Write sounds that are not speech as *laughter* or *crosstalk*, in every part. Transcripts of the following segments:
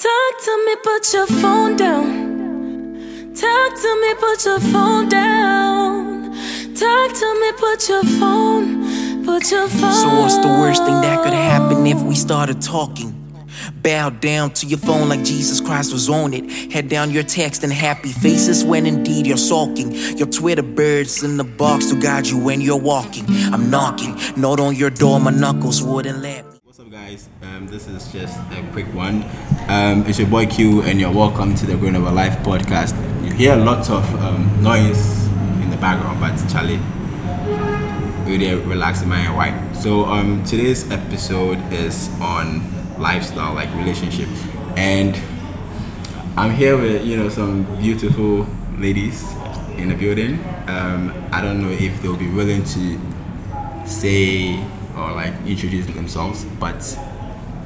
Talk to me, put your phone down. Talk to me, put your phone down. Talk to me, put your phone, put your phone. So what's the worst thing that could happen if we started talking? Bow down to your phone like Jesus Christ was on it. Head down your text and happy faces when indeed you're sulking. Your Twitter birds in the box to guide you when you're walking. I'm knocking, not on your door, my knuckles wouldn't let guys? Um, this is just a quick one. Um, it's your boy Q, and you're welcome to the Growing Over Life podcast. You hear lots of um, noise in the background, but Charlie, really relax my white. So, um, today's episode is on lifestyle, like relationship, and I'm here with you know some beautiful ladies in the building. Um, I don't know if they'll be willing to say or like introduce themselves, but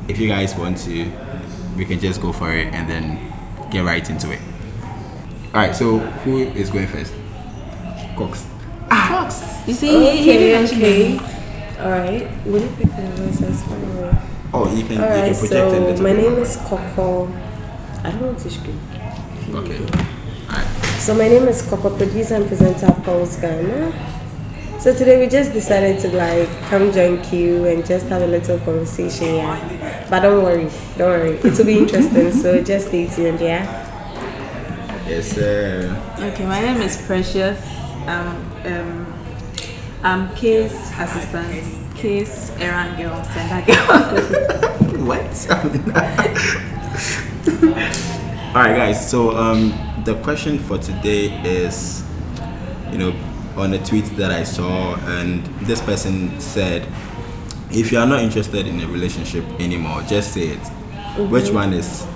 if you guys want to, we can just go for it and then get right into it. All right, so who is going first? Cox. Ah! Fox. You see, Okay, he didn't okay. me. All right. Will you pick the voices for me? Oh, you can, All you can project a So little my bit name more. is Coco. I don't want to speak. Okay. Hmm. All right. So my name is Coco, producer and presenter of Pulse Ghana. So today we just decided to like come join Q and just have a little conversation, yeah. But don't worry, don't worry, it will be interesting. so *laughs* just stay tuned, yeah. Yes, sir. Okay, my name is Precious. Um, um, I'm case assistant. case errand girl, sender girl. *laughs* What? *laughs* All right, guys. So um, the question for today is, you know, on a tweet that I saw, and this person said, if you are not interested in a relationship anymore, just say it. Which one is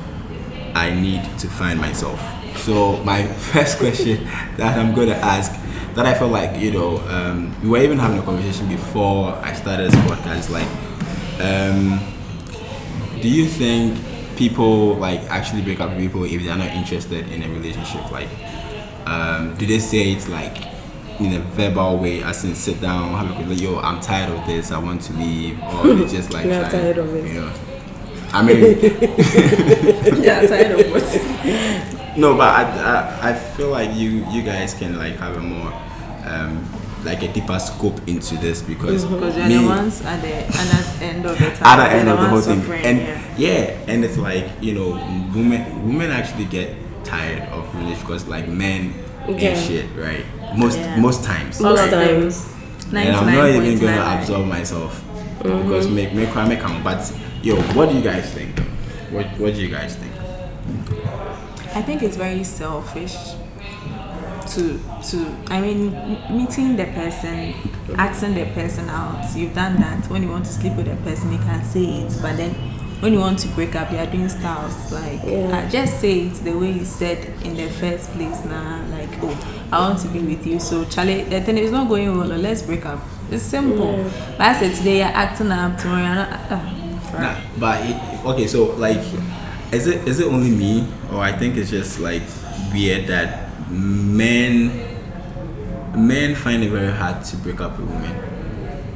I need to find myself? So my *laughs* first question that I'm going to ask, that I felt like you know, um, we were even having a conversation before I started this podcast, like. Um, do you think people like actually break up with people if they are not interested in a relationship like um, do they say it like in a verbal way as in sit down have a quick like, yo i'm tired of this i want to leave or *laughs* they just like We are try, tired of it. you know i mean *laughs* *laughs* yeah, tired of what? no but I, I i feel like you you guys can like have a more um like a deeper scope into this because Because you're me- the ones at the at the end of the time. other You're end of the whole thing. suffering, And yeah. yeah. and it's like you know, women women actually get tired of relationship because like men Yeah. ain't shit, right? Most Yeah. most times. All Most of times. And I'm not even gonna absorb myself mm-hmm. because make make cry make come. But yo, what do you guys think? What what do you guys think? I think it's very selfish to to I mean meeting the person, asking the person out. You've done that. When you want to sleep with a person, you can say it. But then when you want to break up, you are doing styles like Yeah. uh, just say it the way you said in the first place. Nah, like oh, I want to be with you. So Charlie, the thing is not going well. Let's break up. It's simple. But I said today you're acting up. Tomorrow you're not. Uh, Nah, but it, okay, so like, is it is it only me or I think it's just like weird that men men find it very hard to break up with women.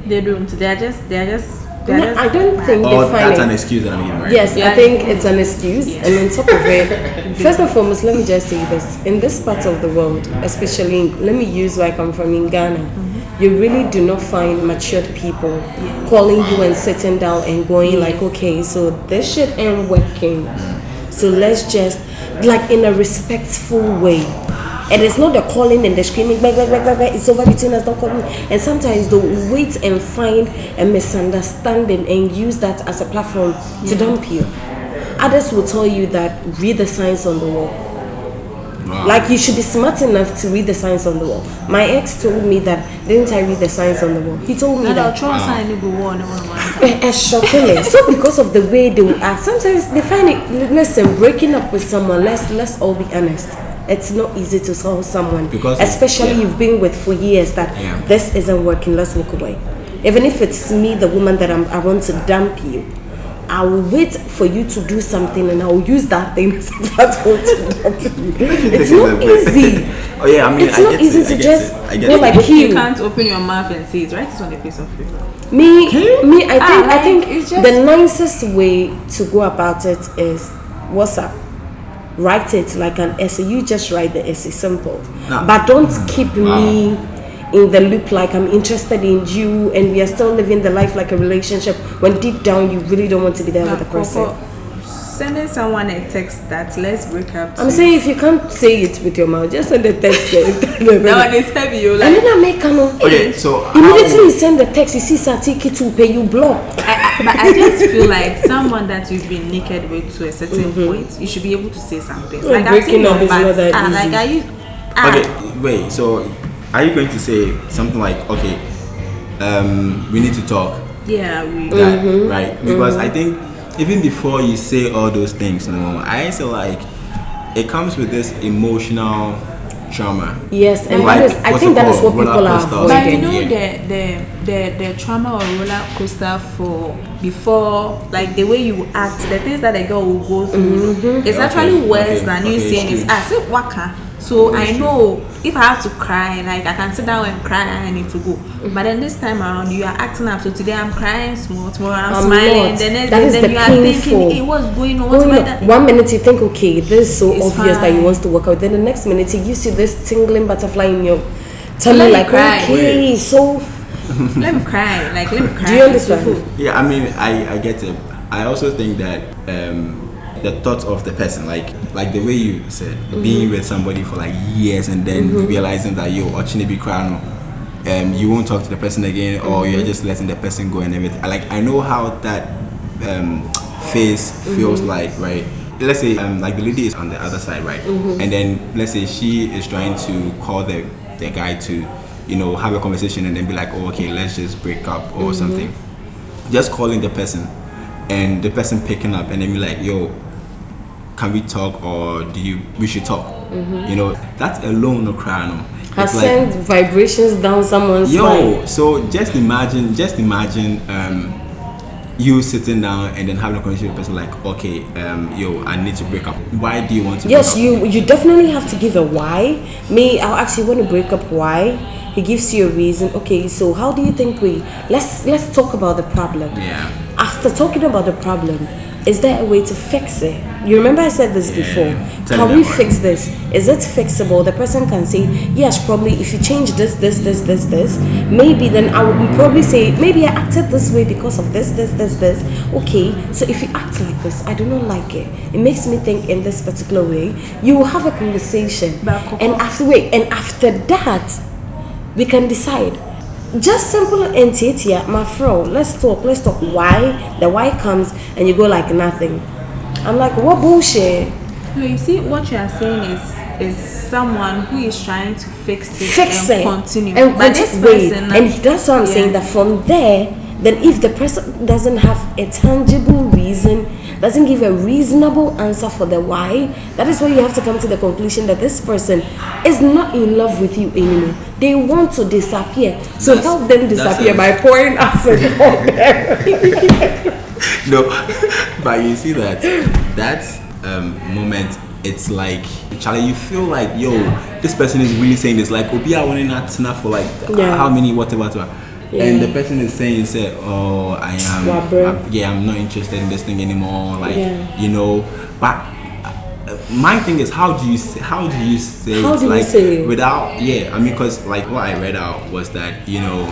they don't. They're just. They're just. They're No, just I don't bad. think oh, Or they find that's an excuse that I'm giving, right? Yes, Yeah. I think it's an excuse. And on top of it, *laughs* first and foremost, let me just say this. In this part of the world, especially, in, let me use where I come from in Ghana, mm-hmm. you really do not find matured people calling you and sitting down and going like, okay, so this shit ain't working. Mm. So let's just, like in a respectful way. And it's not the calling and the screaming, blah, blah, blah, blah, blah, it's over between us, don't call me. And sometimes they'll wait and find a misunderstanding and use that as a platform to dump you. Others will tell you that read the signs on the wall. Wow. Like you should be smart enough to read the signs on the wall. My ex told me that didn't I read the signs on the wall? He told me And I'll that. try sign it go on and on. *laughs* Eh, eh, shockingly. so because of the way they will act, sometimes they find it. Listen, breaking up with someone. Let's let's all be honest. It's not easy to tell someone, Because- especially yeah. you've been with for years, that Yeah. this isn't working. Let's walk away. Even if it's me, the woman that I'm, I want to dump you, I will wait for you to do something, and I will use that thing *laughs* as a platform to dump you. *laughs* It's not easy. *laughs* oh yeah, I mean, It's I not get easy it, I to get just it, I get go it. like You you. can't open your mouth and say it. right it on a piece of paper. Me, me, I Ah, think, I think it's just- the nicest way to go about it is WhatsApp. Write it like an essay. You just write the essay, simple. Nah. But don't mm. keep ah. me in the loop like I'm interested in you and we are still living the life like a relationship when deep down you really don't want to be there with the person. Coco, Sending someone a text that let's break up. I'm to- saying if you can't say it with your mouth, just send a text. *laughs* that one is heavy. You and like. then I make an Okay, so Immediately how- you send the text, you see Satiki to pay you block. I, I, but I just feel like someone that you've been naked with to a certain point, you should be able to say something. Well, like breaking up is not that ah, easy. Like are you? Ah, Okay, wait. So, are you going to say something like, okay, um, we need to talk, Yeah, we. that, Mm-hmm. right? Because I think even before you say all those things, you know, I feel like it comes with this emotional trauma. Yes, and Like, that is, I what's think it that is called? what people are coaster. But you know Yeah. the, the the the trauma or roller coaster for before like the way you act, the things that a girl will go through, Mm-hmm. it's Okay, actually worse okay, than you okay, saying it's it's true. ah say waka. So I know if I have to cry, like I can sit down and cry, I need to go. But then this time around, you are acting up. So today I'm crying small, tomorrow I'm, I'm smiling, not. the next That day is then the you are painful. thinking, hey, what's going on? What's Going going on. on? One minute you think, okay, this is so It's obvious that he fine. wants to work out. Then the next minute he gives you this tingling butterfly in your tummy, let like, cry. okay, so Let me cry, like let me *laughs* cry. Do you understand? So, Yeah, I mean, I, I get it. I also think that um, the thought of the person, like like the way you said, being with somebody for like years and then realizing that yo, actually be crying, um, you won't talk to the person again, or you're just letting the person go and everything. Like I know how that um, phase feels like, right? Let's say um, like the lady is on the other side, right? And then let's say she is trying to call the the guy to, you know, have a conversation and then be like, oh, okay, let's just break up or something. Just calling the person and the person picking up and then be like yo can we talk or do you we should talk you know that alone no cry no has like, sent vibrations down someone's yo so just imagine just imagine um you sitting down and then having a conversation with a person like okay um yo i need to break up why do you want to Yes, break up? you you definitely have to give a why. Me, I'll actually want to break up why. He gives you a reason. Okay, so how do you think we let's let's talk about the problem. Yeah. After talking about the problem, is there a way to fix it? You remember I said this before. Tell Can we fix this? Is it fixable? The person can say, yes, probably if you change this, this, this, this, this, maybe then I would probably say, maybe I acted this way because of this, this, this, this. Okay, so if you act like this, I do not like it. It makes me think in this particular way. You will have a conversation. And after wait, and after that, we can decide. Just simple and here, my fro. Let's talk. Let's talk. Why? The why comes and you go like nothing. I'm like, what bullshit? No, you see, what you are saying is is someone who is trying to fix it Fix and it continue. and but this person, And that's what I'm yeah. saying. That from there, then if the person doesn't have a tangible reason, doesn't give a reasonable answer for the why, that is where you have to come to the conclusion that this person is not in love with you anymore. They want to disappear. So That's- help them disappear by pouring acid on them. *laughs* *laughs* no but you see that that um, moment it's like Charlie you feel like yo this person is really saying this like obi I want not enough for like Yeah. how many whatever, whatever. and the person is saying say oh I am I'm- yeah I'm not interested in this thing anymore like Yeah. you know but uh, my thing is how do you say, how do you say How do you say without yeah I mean because like what I read out was that you know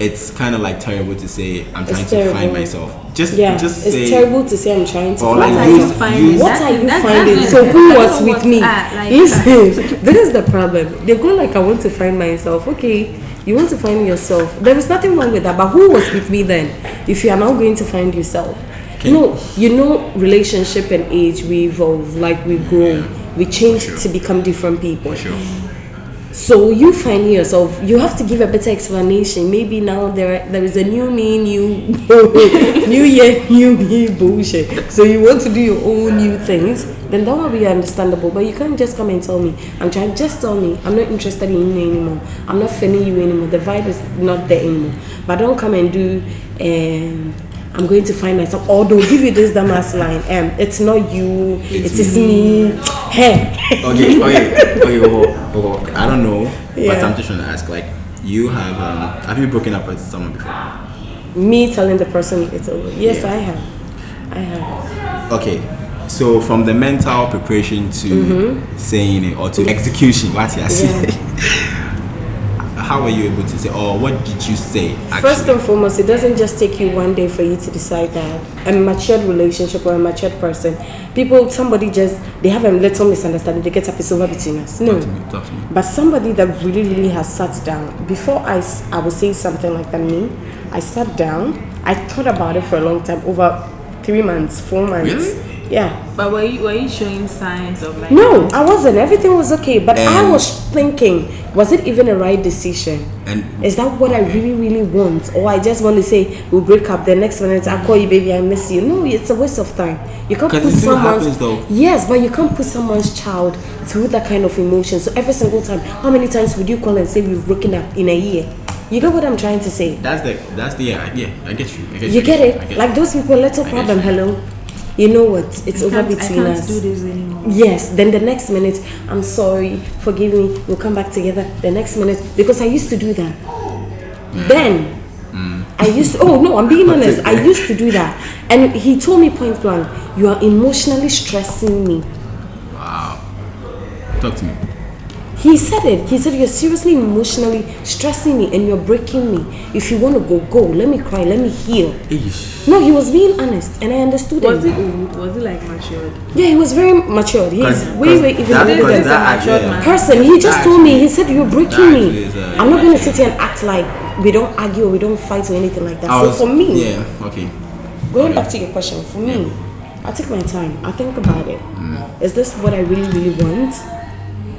it's kind of like terrible to say I'm trying It's to find myself just Yeah, just it's say terrible to say I'm trying to. Or find like What are you myself. finding? What are you that- finding? that's So who was with me? like *laughs* Listen, this is the problem. They go like, I want to find myself. Okay, you want to find yourself. There is nothing wrong with that. But who was with me then? If you are now going to find yourself, you know, you know, relationship and age we evolve, like we grow. we change sure. to become different people. For sure. So you find yourself, you have to give a better explanation. Maybe now there there is a new me, new *laughs* new year, new me bullshit. So you want to do your own new things, then that will be understandable. But you can't just come and tell me, I'm trying. Just tell me, I'm not interested in you anymore. I'm not feeling you anymore. The vibe is not there anymore. But don't come and do. Um, I'm going to find myself. Or they'll give you this dumbass line. Um, it's not you. It's It is me. Hey. Okay, okay, okay. Oh, oh, I don't know, yeah. but I'm just trying to ask. Like, you have um, have you broken up with someone before? me telling the person it's over. Yes, Yeah. I have. I have. Okay, so from the mental preparation to saying it or to execution, what you say? How were you able to say, or what did you say? Actually? First and foremost, it doesn't just take you one day for you to decide that a matured relationship or a matured person. People, somebody just they have a little misunderstanding. They get up it's over between us. No, Talk to me. Talk to me. but somebody that really, really has sat down before I, I would say something like that. Me, I sat down. I thought about it for a long time, over three months, four months. Really? Yeah. But were you were you showing signs of like No, I wasn't. Everything was okay, but I was thinking, was it even a right decision? And Is that what I really, really want? Or I just want to say, we'll break up, the next minute I call you, baby, I miss you. No, it's a waste of time. You can't put it someone's. happens though. Yes, but you can't put someone's child through that kind of emotion. So every single time, how many times would you call and say we've broken up in a year? You get what I'm trying to say? that's the that's the yeah, yeah I get you. I get You you get it? get Like those people, little I get problem. you. Hello? You know what? It's I over can't, I between can't us. do this anymore. Yes, then the next minute, I'm sorry, forgive me, we'll come back together. The next minute, because I used to do that. Mm. Then, mm. I used to, oh no, I'm being *laughs* honest, I used to do that. And he told me point blank, you are emotionally stressing me. Wow. Talk to me. He said it. He said, You're seriously emotionally stressing me and you're breaking me. If you want to go, go. Let me cry. Let me heal. Eesh. No, he was being honest and I understood Was him. it old? Was it like matured? Yeah, he was very matured. He's 'Cause- way, 'cause way even that- older than that a matured idea- man. person. He just told me, he said, You're breaking me. actually is, uh, I'm not going to sit here and act like we don't argue or we don't fight or anything like that. I So was- for me, yeah, okay. going back to your question, for me, I take my time. I think about it. Is this what I really, really want?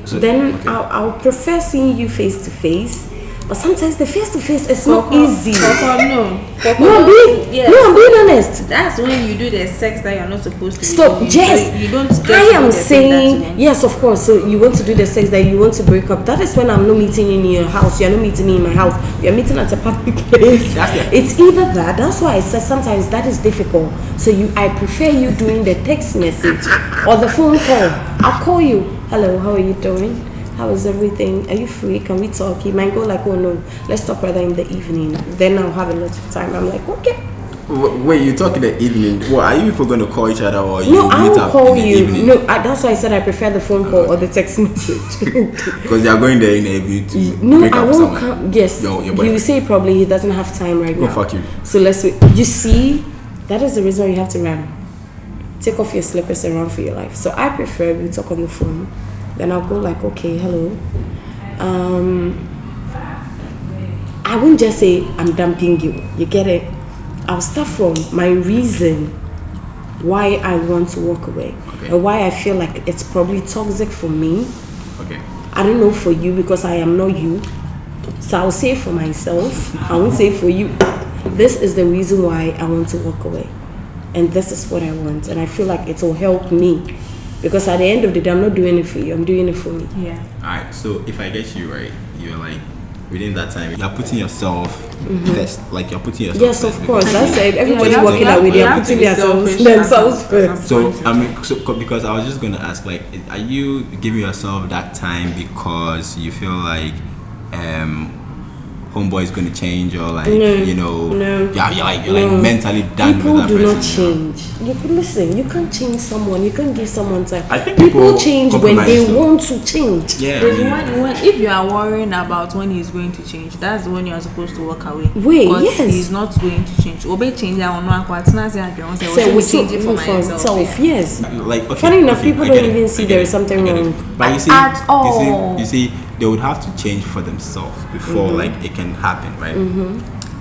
So, then okay. I'll, I'll prefer seeing you face to face. But sometimes the face to face is not easy. Coco, no. Coco, No, I'm being, yes. no, I'm being honest. That's when you do the sex that you're not supposed to. Stop, do. You- yes. You don't. I am the thing that you saying, yes, of course. So you want to do the sex that you want to break up. That is when I'm not meeting you in your house. You're not meeting me in my house. You're meeting at a public *laughs* place. That's it. It's either that. That's why I said sometimes that is difficult. So you, I prefer you doing the text message or the phone call. I'll call you. Hello, how are you doing? How is everything? Are you free? Can we talk? You might go like, oh no, let's talk rather in the evening. Then I'll have a lot of time. I'm like, okay. Wait, you talk in the evening. What are you people going to call each other or you No, meet I will up call you. evening? No, I, that's why I said I prefer the phone call uh. or the text *laughs* message. Because they are going there in the evening to no, I up won't come. Yes, Your, your he will say probably he doesn't have time right now. fuck you. So let's wait. You see, that is the reason why you have to run. Take off your slippers and run for your life. So I prefer we talk on the phone. Then I'll go like, okay, hello. Um, I won't just say I'm dumping you. You get it? I'll start from my reason why I want to walk away Okay. and why I feel like it's probably toxic for me. Okay. I don't know for you because I am not you. So I'll say for myself, I won't say for you. This is the reason why I want to walk away. And this is what I want. And I feel like it will help me. Because at the end of the day, I'm not doing it for you, I'm doing it for me. Yeah. Alright, so if I get you right, you're like within that time, you're putting yourself first. Like you're putting yourself Yes, first of course. That's it. Everybody's you have- working you that way. They you are putting be themselves, themselves first. So I mean, so because I was just gonna ask, like, are you giving yourself that time because you feel like um, homeboy is gonna change, or like, you know, no, yeah, you're like you're no. like mentally done People with that do person. not change. You can listen. You can't change someone. You can't give someone time. I think people, people change when they compromise too. want to change. Yeah, I There's mean, when, if you are worrying about when he's going to change, that's when you are supposed to walk away. Wait, yes. he's not going to change. Obey change that one. One part. Now say don't say. So we we see change it for myself. myself. Yes. like okay, Funny enough, okay, people don't it, even see get there it, is something I get it. wrong. But you see, At all. you see, you see, they would have to change for themselves before Mm-hmm. like it can happen, right?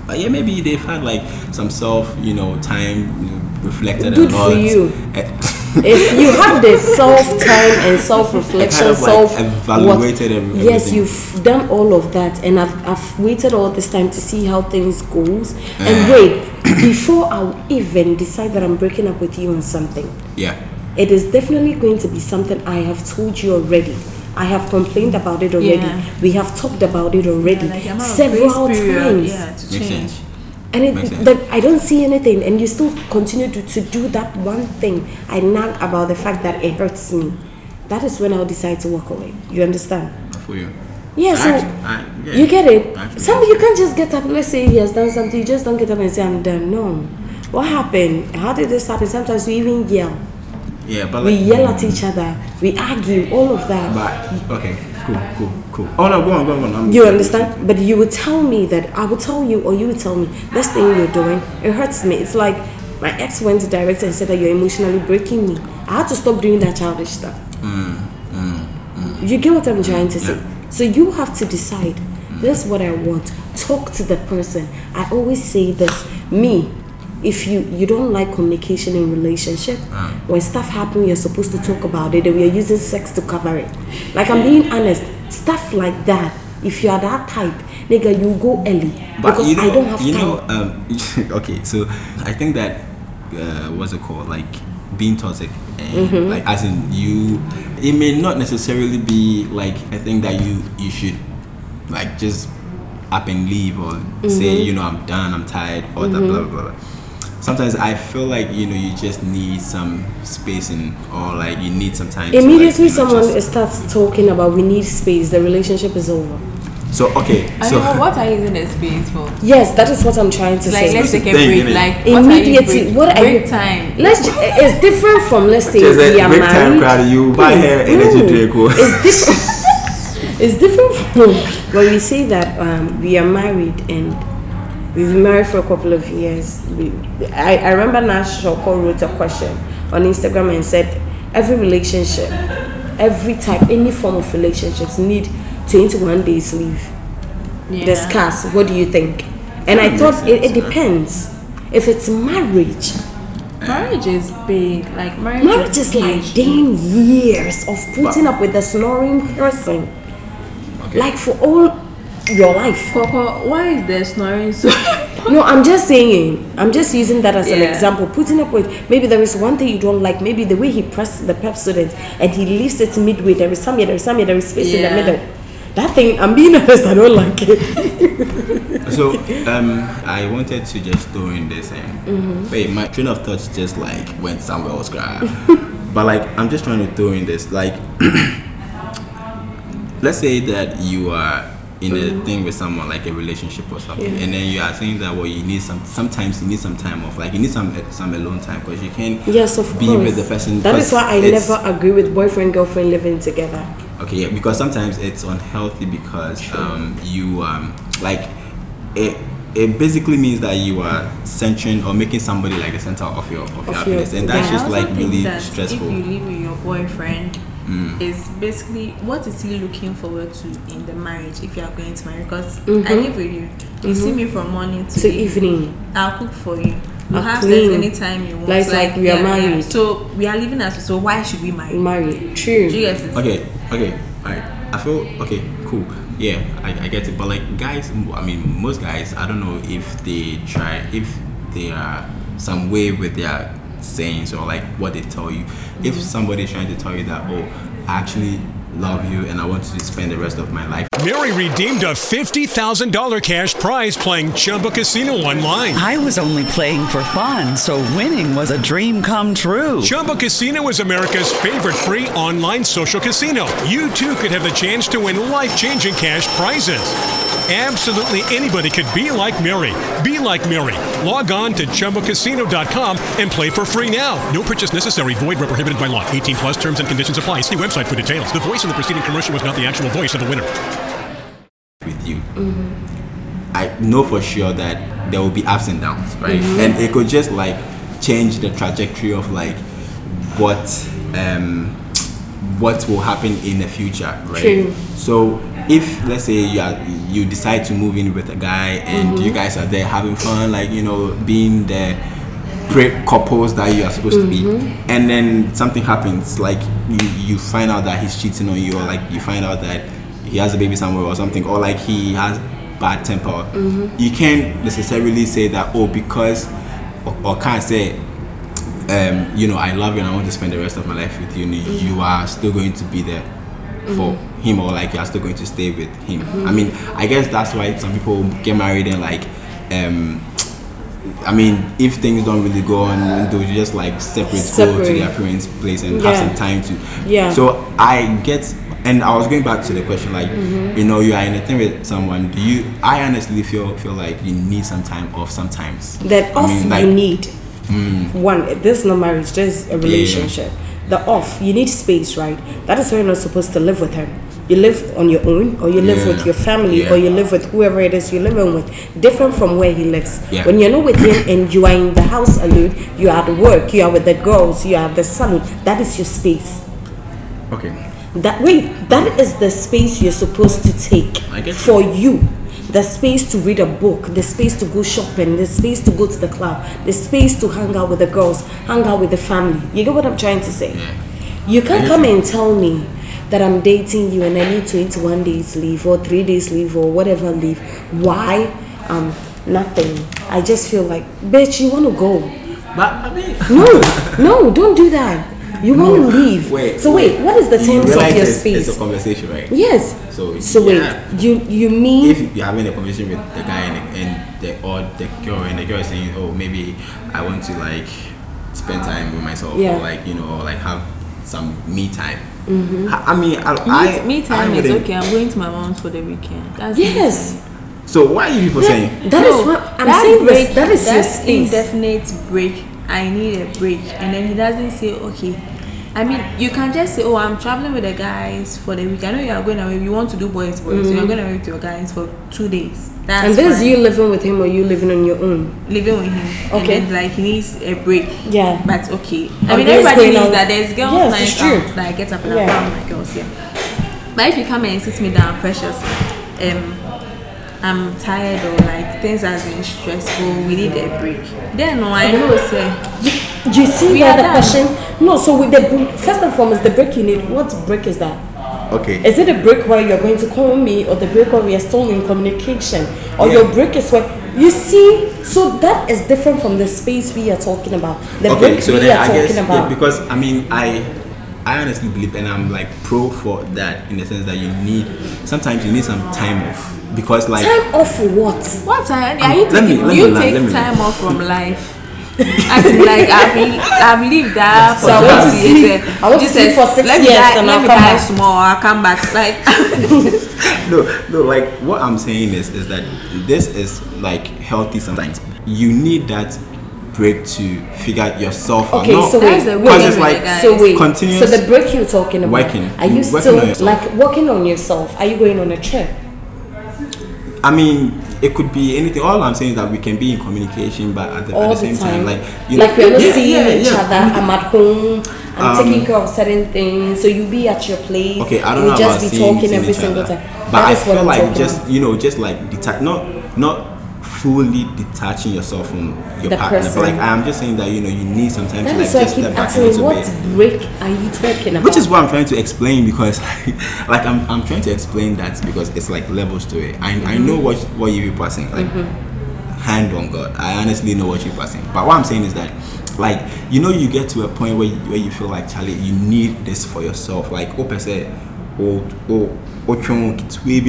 But yeah, maybe they've had like some self, you know, time reflected Good a lot. for you. *laughs* If you have the self time and self reflection, kind of, like, self evaluated every- yes, you've done all of that, and I've, I've waited all this time to see how things goes. Uh. And wait, before I even decide that I'm breaking up with you on something, Yeah. it is definitely going to be something I have told you already. I have complained about it already. Yeah. We have talked about it already Like the amount of several times. Yeah, to Makes change. sense. And it, sense. I don't see anything, and you still continue to, to do that one thing. I nag about the fact that it hurts me. That is when I'll decide to walk away. You understand? For you. Yeah, so Actu- I- yeah. you get it. Actually, Some you can't just get up. Let's say he has done something, you just don't get up and say I'm done. No. What happened? How did this happen? Sometimes we even yell. Yeah, but We like, yell at each other. We argue. All of that. But okay, cool, cool, cool. Oh no, go on, go on, go on. I'm- You understand? But you would tell me that I would tell you, or you would tell me this thing you're doing. It hurts me. It's like my ex went to director and said that you're emotionally breaking me. I had to stop doing that childish stuff. Mm, mm, mm. You get what I'm trying to say? So you have to decide. This is what I want. Talk to the person. I always say this. Me, if you you don't like communication in relationship, when stuff happen, you're supposed to talk about it. And we are using sex to cover it. Like I'm being honest. Stuff like that. If you are that type, nigga, you go early But because you know, I don't have you time. know, um, *laughs* okay, so I think that uh, what's it called, like being toxic, and Mm-hmm. like as in you, it may not necessarily be like a thing that you you should like just up and leave or say Mm-hmm. you know I'm done, I'm tired, or that blah blah blah. Sometimes I feel like you know you just need some spacing or like you need some time. to, like, Immediately, someone just- starts talking about we need space. The relationship is over. So okay, I so mean, what are you using the space for? Yes, that is what I'm trying to say. Like, say. let's take a break. innit? Like, what are you immediately break, what are break time? let's ju- it's different from let's say we a are break time married crowd, you buy her energy drink. oh. it's different *laughs* it's different from when we say that um, we are married and we've been married for a couple of years. We, I, I remember Nash Shoko wrote a question on Instagram and said every relationship every type any form of relationships need 21 days leave. Yeah. discuss what do you think? And i thought it, it depends. If it's marriage. Marriage is big. Like marriage. marriage is like damn years of putting up with a snoring person. Like for all your life Coco, why is there snoring so? *laughs* no i'm just saying i'm just using that as an example putting up with maybe there is one thing you don't like maybe the way he pressed the pepsodent and he leaves it midway there is some here there is some here there is space in the middle that thing i'm being honest i don't like it *laughs* So um, I wanted to just throw in this and Mm-hmm. wait, my train of thought just like went somewhere else, grab. *laughs* but like I'm just trying to throw in this like, *clears throat* let's say that you are in a thing with someone like a relationship or something. Yeah. and then you are saying that well you need some sometimes you need some time off, like you need some some alone time because you can't yes of be course with the person. that is why i never agree with boyfriend girlfriend living together Okay, yeah, because sometimes it's unhealthy because um, you um, like it. It basically means that you are centering or making somebody like the center of your of, your your- happiness, and that's I just like really stressful. If you live with your boyfriend, Mm. is basically what is he looking forward to in the marriage if you are going to marry? Because Mm-hmm. I live with you. You see me from morning to, to evening I'll cook for you. You I'll have clean. sex anytime you want. Like it's like we are married. So we are living as so why should we marry? marry true Do you get? Okay, okay, alright. I feel okay, cool. Yeah, I, I get it. But like guys, I mean, most guys, I don't know if they try, if they are some way with their sayings or like what they tell you. If mm-hmm. somebody's trying to tell you that, oh, I actually love you and I want to spend the rest of my life. Mary redeemed a $50,000 cash prize playing Chumba Casino online. I was only playing for fun, so winning was a dream come true. Chumba Casino is America's favorite free online social casino. You too could have the chance to win life changing cash prizes. Absolutely anybody could be like Mary. Be like Mary. Log on to ChumbaCasino.com and play for free now. No purchase necessary. Void where prohibited by law. 18 plus terms and conditions apply. See website for details. The voice in the preceding commercial was not the actual voice of the winner. with you. Mm-hmm. I know for sure that there will be ups and downs, right? And it could just like change the trajectory of like what um what will happen in the future, right? True. So if let's say you are you decide to move in with a guy and you guys are there having fun, like you know, being there great couples that you are supposed to be, Mm-hmm. and then something happens, like you you find out that he's cheating on you, or like you find out that he has a baby somewhere or something, or like he has bad temper. Mm-hmm. You can't necessarily say that oh because or, or can't say um, you know, I love you and I want to spend the rest of my life with you, and you are still going to be there for him, or like you are still going to stay with him. I mean, I guess that's why some people get married and like, um, I mean, if things don't really go on, they'll just like separate, go to their parents' place and Yeah. have some time to. Yeah. So I get. And I was going back to the question, like, Mm-hmm. you know, you are in a thing with someone. Do you? I honestly feel feel like you need some time off sometimes. that I off mean, like- you need one this is not marriage this is a relationship the off you need space right that is why you're not supposed to live with him you live on your own or you live with your family Yeah. or you live with whoever it is you're living with different from where he lives Yeah. when you're not with him and you are in the house alone you are at work you are with the girls you are at the salon that is your space Okay. that wait, that is the space you're supposed to take for you. The space to read a book, the space to go shopping, the space to go to the club, the space to hang out with the girls, hang out with the family. You get what I'm trying to say? You can't come and tell me that I'm dating you and I need 21 days leave or three days leave or whatever leave. Why? Um, nothing. I just feel like, bitch, you want to go. But I mean, *laughs* No, no, don't do that. You want to leave. wait, so wait, what is the you terms of your it's, space? It's a conversation, right? Yes. So, So wait, you you mean If you're having a conversation with the guy and, and the or the girl, and the girl is saying, "Oh, maybe I want to like spend time with myself, Yeah. or like you know, or like have some me time." Mm-hmm. I, I mean, I, I Me, me time I is okay. I'm going to my mom's for the weekend. That's yes? So why are you people saying? That is No, what I'm that saying. break, this, that is your that space. indefinite break. I need a break, and then he doesn't say okay. I mean, you can just say, "Oh, I'm traveling with the guys for the week." I know you are going away. You want to do boys, boys. So you're going away with your guys for two days. That's Mm. and this is fine. you living with him or you living on your own. living with him. Okay. And then, like he needs a break. Yeah. But okay. I mean, everybody needs that. There's girls' Yes, night it's true. out that I get up and Yeah. I'm my girls here. But if you come and sit me down, precious, um, I'm tired or like things have been stressful. We need a break. Then no, I know say You see We that the done. question? No. So with the first and foremost, the break you need. What break is that? Okay. Is it a break where you're going to call me, or the break where we are still in communication, or Yeah. your break is where you see? So that is different from the space we are talking about. The okay, break so we then are I talking guess yeah, because I mean I I honestly believe and I'm like pro for that in the sense that you need sometimes you need some time off because like Time off for what? what time are you let me- taking? me you learn, take let me learn. time off from life. I feel like I've I've lived that for So I want to 20 years. sleep- eh. I want to This for six let me years die, and let I'll me come die back. small. I'll come back. Like *laughs* no no like what i'm saying is is that this is like healthy sometimes you need that break to figure out yourself out Okay, not, so That's wait, the wait, way it's like- the. So wait, continuous so the break you're talking about, working. are you Working still like working on yourself? Are you going on a trip? I mean it could be anything all i'm saying is that we can be in communication but at the, at the the same time, time, like you like we're not yeah, seeing yeah, each yeah. other. I'm at home. I'm Um, taking care of certain things. So you be at your place. Okay, I don't we know just about be seeing, talking seeing every single other, time. but That I feel like just about. you know, just like detach, not not fully detaching yourself from your The partner, person. but like I'm just saying that you know you need some time That to like is why I just step back a little what bit. break are you talking about? Which is what I'm trying to explain because, *laughs* like, I'm, I'm trying to explain that because it's like levels to it. I, I know mm-hmm. what what you be passing, like, mm-hmm. hand on God. I honestly know what you're passing. But what I'm saying is that, like, you know, you get to a point where you, where you feel like, Charlie, you need this for yourself. Like, oh, Ope said, oh, oh,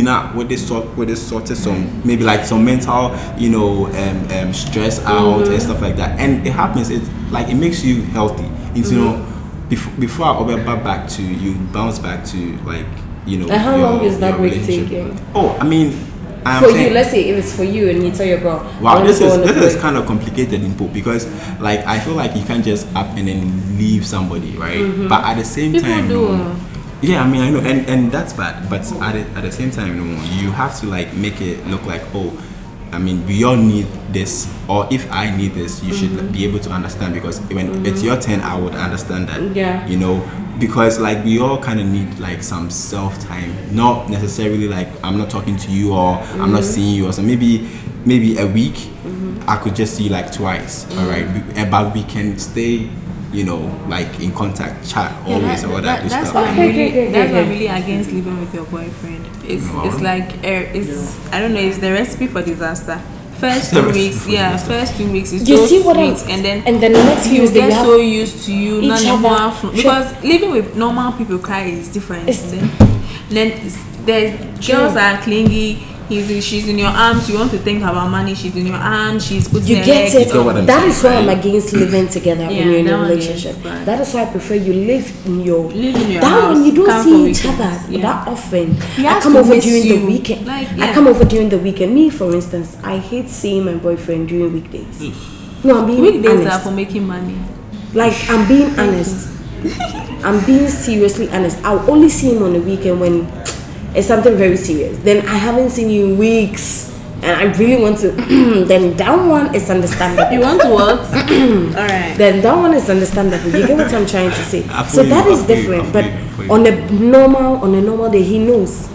not with this sort with this sort of some maybe like some mental you know um, um stress out and stuff like that and it happens it like it makes you healthy it's you know before before I over back to you bounce back to like you know And how your- long is that break relationship. taking? oh I mean I'm for saying, you, let's say if it's for you and you tell your girl, Wow, this is this is kind of complicated input because like I feel like you can't just up and then leave somebody, right? But at the same People time, do. Yeah, I mean I know, and and that's bad. But at the, at the same time, no, you have to like make it look like oh. I mean, we all need this, or if I need this, you should mm-hmm. be able to understand because when it's your turn, I would understand that. Yeah. You know, because like we all kind of need like some self time, not necessarily like I'm not talking to you or I'm not mm-hmm. seeing you or so maybe maybe a week mm-hmm. I could just see like twice. All right, but we can stay, you know, like in contact, chat Yeah, always, that- all that, that- that's stuff. why I'm really, okay, okay, that's why I'm really against living with your boyfriend. It's No. it's like uh, it's I don't know. It's the recipe for disaster. First two weeks, yeah, disaster. first two weeks is You so see what I'm- and then and then the next few you is that get so used to you. each none other. one from- Sure. because living with normal people cry is different. It's- then then it's- the girls are clingy. He's in, she's in your arms. You want to think about money. She's in your arms. She's putting You get it. You get what I'm That saying, is why I'm against living together when you're in a one is relationship. That is why I prefer you live in your Live in your that house, one you don't see each other yeah. that often. I come over during you. the weekend. Like, I come over during the weekend. Me, for instance, I hate seeing my boyfriend during weekdays. No, I'm being Weekdays honest. are for making money. Like I'm being honest. I'm being seriously honest. I'll only see him on the weekend when it's something very serious. Then I haven't seen you in weeks. And I really want to *clears throat* then that one is understandable. You want to *clears throat* what? All right. then that one is understandable. You get what I'm trying to say. *laughs* I So feel that you, is I feel you, different. But you, you. on a normal on a normal day, he knows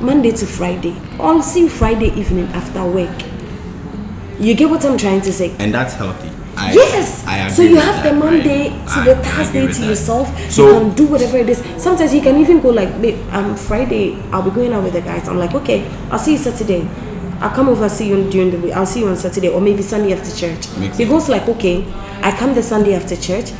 Monday to Friday. I'll see you Friday evening after work. You get what I'm trying to say? and that's healthy. I, Yes. I so you have that, the Monday right? to the I Thursday to that. yourself. So- you can do whatever it is. Sometimes you can even go like, um, Friday I'll be going out with the guys. I'm like, okay, I'll see you Saturday. I'll come over see you during the week. I'll see you on Saturday or maybe Sunday after church. Makes he goes like, okay, I come the Sunday after church.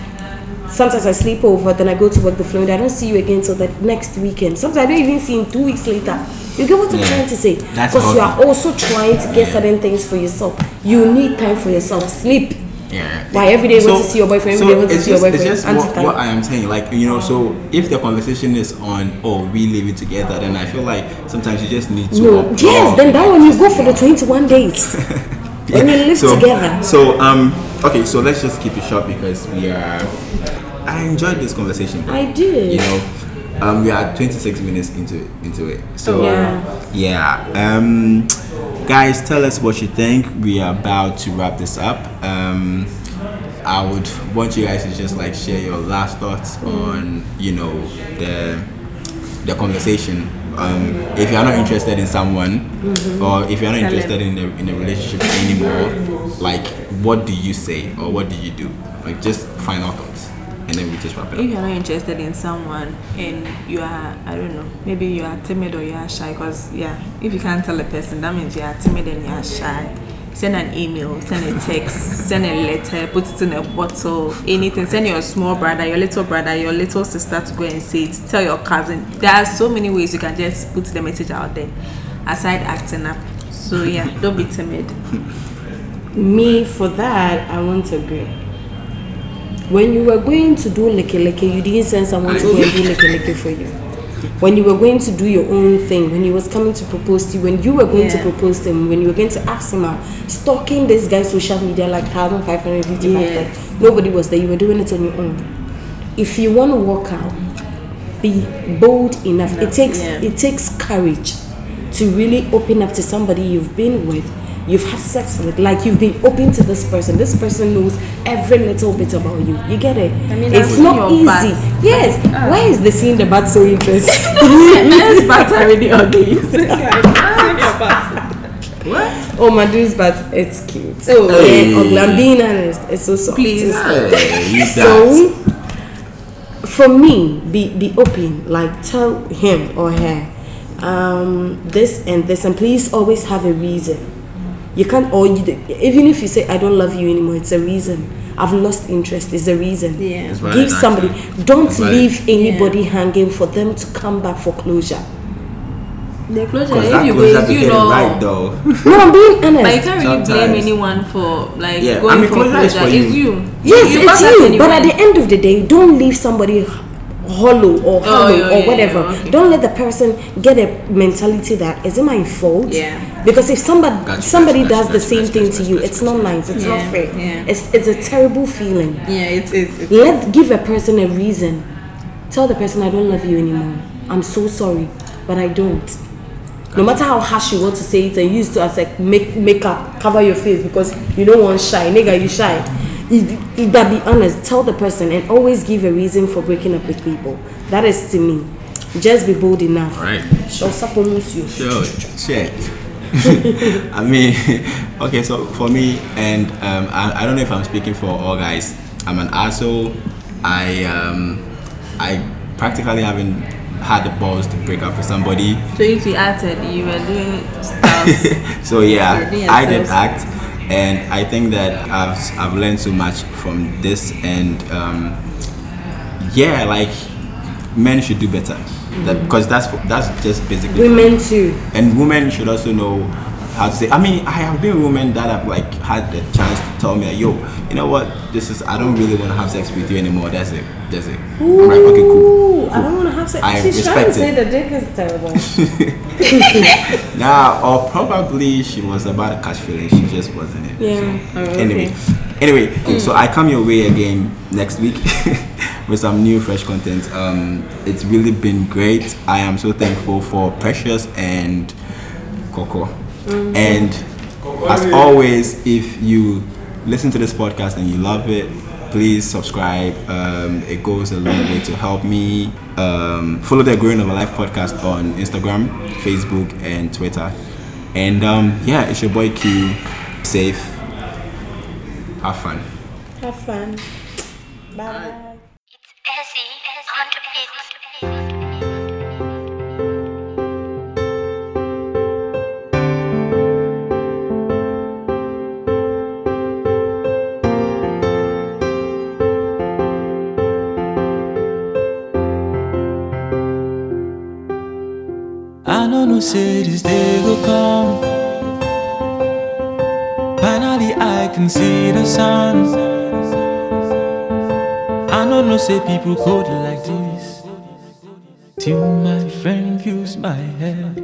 Sometimes I sleep over, then I go to work the following day. I don't see you again till the next weekend. Sometimes I don't even see him two weeks later. You get what I'm Yeah. trying to say? Because you are also trying to get certain things for yourself. You need time for yourself. Sleep. Yeah. Why every day you want to see your boyfriend, every day you want to see your boyfriend, It's just what, what I am saying. Like you know, so if the conversation is on, oh, we live it together, then I feel like sometimes you just need to. No, yes, then that one you go for the 21 days. *laughs* When you live so, together. So um, okay, so let's just keep it short because we are. I enjoyed this conversation. I did. You know, um, we are 26 minutes into into it. So Yeah. yeah. Um, guys, tell us what you think. We are about to wrap this up. Um, I would want you guys to just like share your last thoughts on you know the the conversation. Um, if you're not interested in someone, or if you're not interested in a, in a relationship anymore, like what do you say or what do you do? Like just final thoughts, and then we just wrap it If up. you're not interested in someone and you are, I don't know, maybe you are timid or you are shy, because yeah, if you can't tell a person, that means you are timid and you are shy. Send an email, send a text, send a letter, put it in a bottle, anything. Send your small brother, your little brother, your little sister to go and say it. Tell your cousin. There are so many ways you can just put the message out there, aside acting up. So yeah, don't be timid. *laughs* Me, for that, I won't agree. When you were going to do leke leke, you didn't send someone to go and do leke leke for you. When you were going to do your own thing, when he was coming to propose to you, when you were going to propose to him, when you were going to ask him out, stalking this guy's social media like 1,555 Yes. times, nobody was there, you were doing it on your own. If you want to walk out, be bold enough. It takes yeah. it takes courage to really open up to somebody you've been with, you've had sex with, like you've been open to this person. This person knows every little bit about you. You get it? I mean, it's I've not easy. your butt. Yes. Why is the seeing the butt so interesting? *laughs* *laughs* Men's butts are really *laughs* ugly. What? Oh, my dude's butt, it's cute. Oh. yeah, ugly. I'm being honest. It's so soft. Please. It's Hey. So, for me, be be open. Like tell him or her, um, this and this, and please always have a reason. You can't, or you, even if you say I don't love you anymore, it's a reason. I've lost interest. It's a reason. Yeah. It's Give somebody. actually. Don't It's valid. leave anybody hanging for them to come back for closure. The closure, Because if that you go, closure is be you getting know. right though. *laughs* No, I'm being honest. But you can't really blame anyone for like Yeah, I going mean, for closure closure. is It's you. you. Yes, it's got that you. But at the end of the day, don't leave somebody hollow or oh, hollow yeah, or whatever. yeah, okay. Don't let the person get a mentality that is it my fault? Yeah. Because if somebody Gotcha, somebody gotcha, does gotcha, the same gotcha, thing gotcha, to you, gotcha, it's not nice. It's Yeah, not fair. yeah. It's it's a terrible feeling. Yeah, it's it's. it's Let give a person a reason. Tell the person I don't love you anymore. I'm so sorry, but I don't. No matter how harsh you want to say it and use it as like make makeup cover your face because you don't want shy. Nigga, you shy. You, you be honest. Tell the person and always give a reason for breaking up with people. That is to me. Just be bold enough. Right. Shall suppose you. Sure. Shit. *laughs* I mean, *laughs* okay, so for me, and um, I, I don't know if I'm speaking for all guys. I'm an asshole. I um, I practically haven't had the balls to break up with somebody. So if you acted, you were doing stuff. *laughs* so yeah, I did yourself. act, and I think that I've I've learned so much from this, and um, yeah, like men should do better, that, because that's that's just basically Women too. and women should also know how to say. I mean, I have been women that have like had the chance to tell me, like, "Yo, you know what? This is I don't really want to have sex with you anymore." That's it. That's it. I'm like, okay, cool. Ooh, I don't want to have sex. I She's trying to respect say it. the dick is terrible. *laughs* Nah, or probably she was about to catch feelings. She just wasn't it. Yeah. So, Oh, okay. Anyway, anyway, so I come your way again next week *laughs* with some new fresh content. Um, it's really been great. I am so thankful for Precious and Coco. And as always, if you listen to this podcast and you love it, please subscribe. Um, it goes a long way to help me. Um, follow the Growing of a Life podcast on Instagram, Facebook, and Twitter. And um, yeah, it's your boy Q. Safe. Have fun. Have fun. Bye bye. This day will come. Finally, I can see the sun. I don't know no say people code like this. Till my friend views my head.